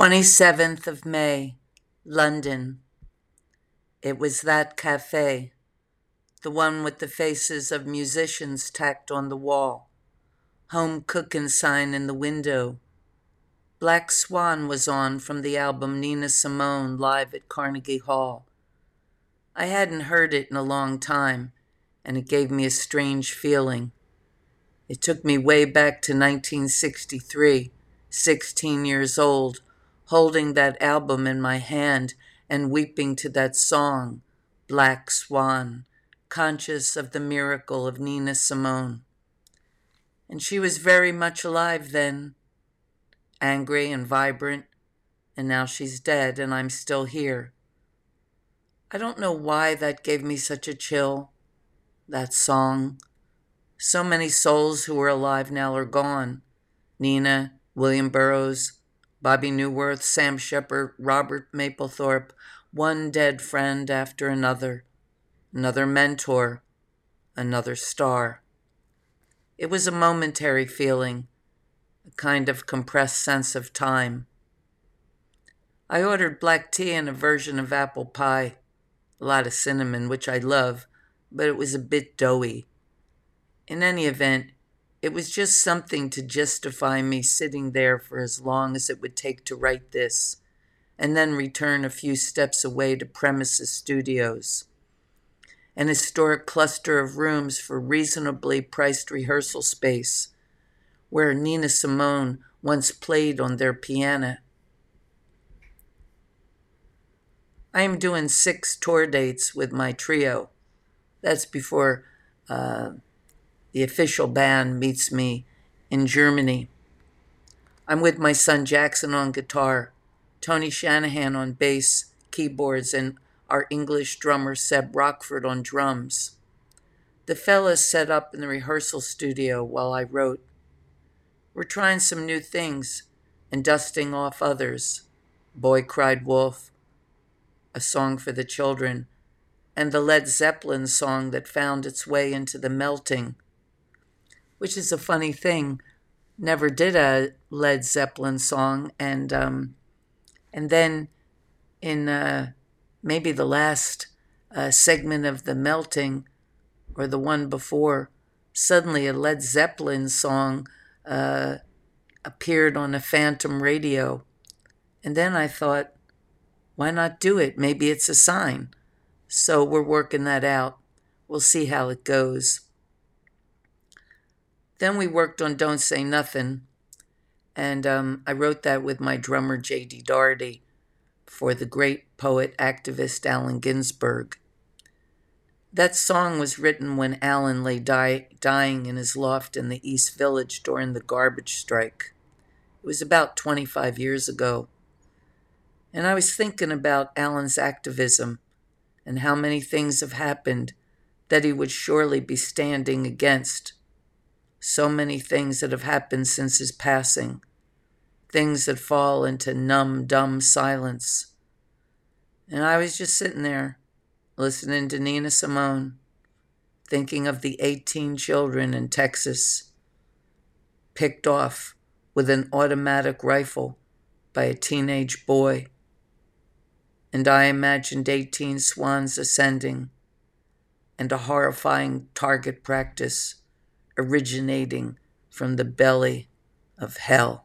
27th of May, London. It was that cafe, the one with the faces of musicians tacked on the wall, home cooking sign in the window. Black Swan was on from the album Nina Simone live at Carnegie Hall. I hadn't heard it in a long time, and it gave me a strange feeling. It took me way back to 1963, 16 years old holding that album in my hand and weeping to that song, Black Swan, conscious of the miracle of Nina Simone. And she was very much alive then, angry and vibrant, and now she's dead and I'm still here. I don't know why that gave me such a chill, that song. So many souls who were alive now are gone. Nina, William Burroughs, Bobby Neuwirth, Sam Shepard, Robert Mapplethorpe, one dead friend after another, another mentor, another star. It was a momentary feeling, a kind of compressed sense of time. I ordered black tea and a version of apple pie, a lot of cinnamon, which I love, but it was a bit doughy. In any event, it was just something to justify me sitting there for as long as it would take to write this, and then return a few steps away to Premises Studios, an historic cluster of rooms for reasonably priced rehearsal space, where Nina Simone once played on their piano. I am doing six tour dates with my trio. That's before. Uh, the official band meets me in Germany. I'm with my son Jackson on guitar, Tony Shanahan on bass, keyboards, and our English drummer Seb Rockford on drums. The fellas set up in the rehearsal studio while I wrote. We're trying some new things and dusting off others. Boy Cried Wolf, a song for the children, and the Led Zeppelin song that found its way into the melting which is a funny thing. Never did a Led Zeppelin song, and um, and then in uh, maybe the last uh, segment of the melting, or the one before, suddenly a Led Zeppelin song uh, appeared on a phantom radio, and then I thought, why not do it? Maybe it's a sign. So we're working that out. We'll see how it goes. Then we worked on Don't Say Nothing, and um, I wrote that with my drummer J.D. Daugherty, for the great poet activist Allen Ginsberg. That song was written when Allen lay die, dying in his loft in the East Village during the garbage strike. It was about 25 years ago. And I was thinking about Allen's activism and how many things have happened that he would surely be standing against so many things that have happened since his passing, things that fall into numb, dumb silence. And I was just sitting there, listening to Nina Simone, thinking of the 18 children in Texas picked off with an automatic rifle by a teenage boy. And I imagined 18 swans ascending and a horrifying target practice originating from the belly of hell.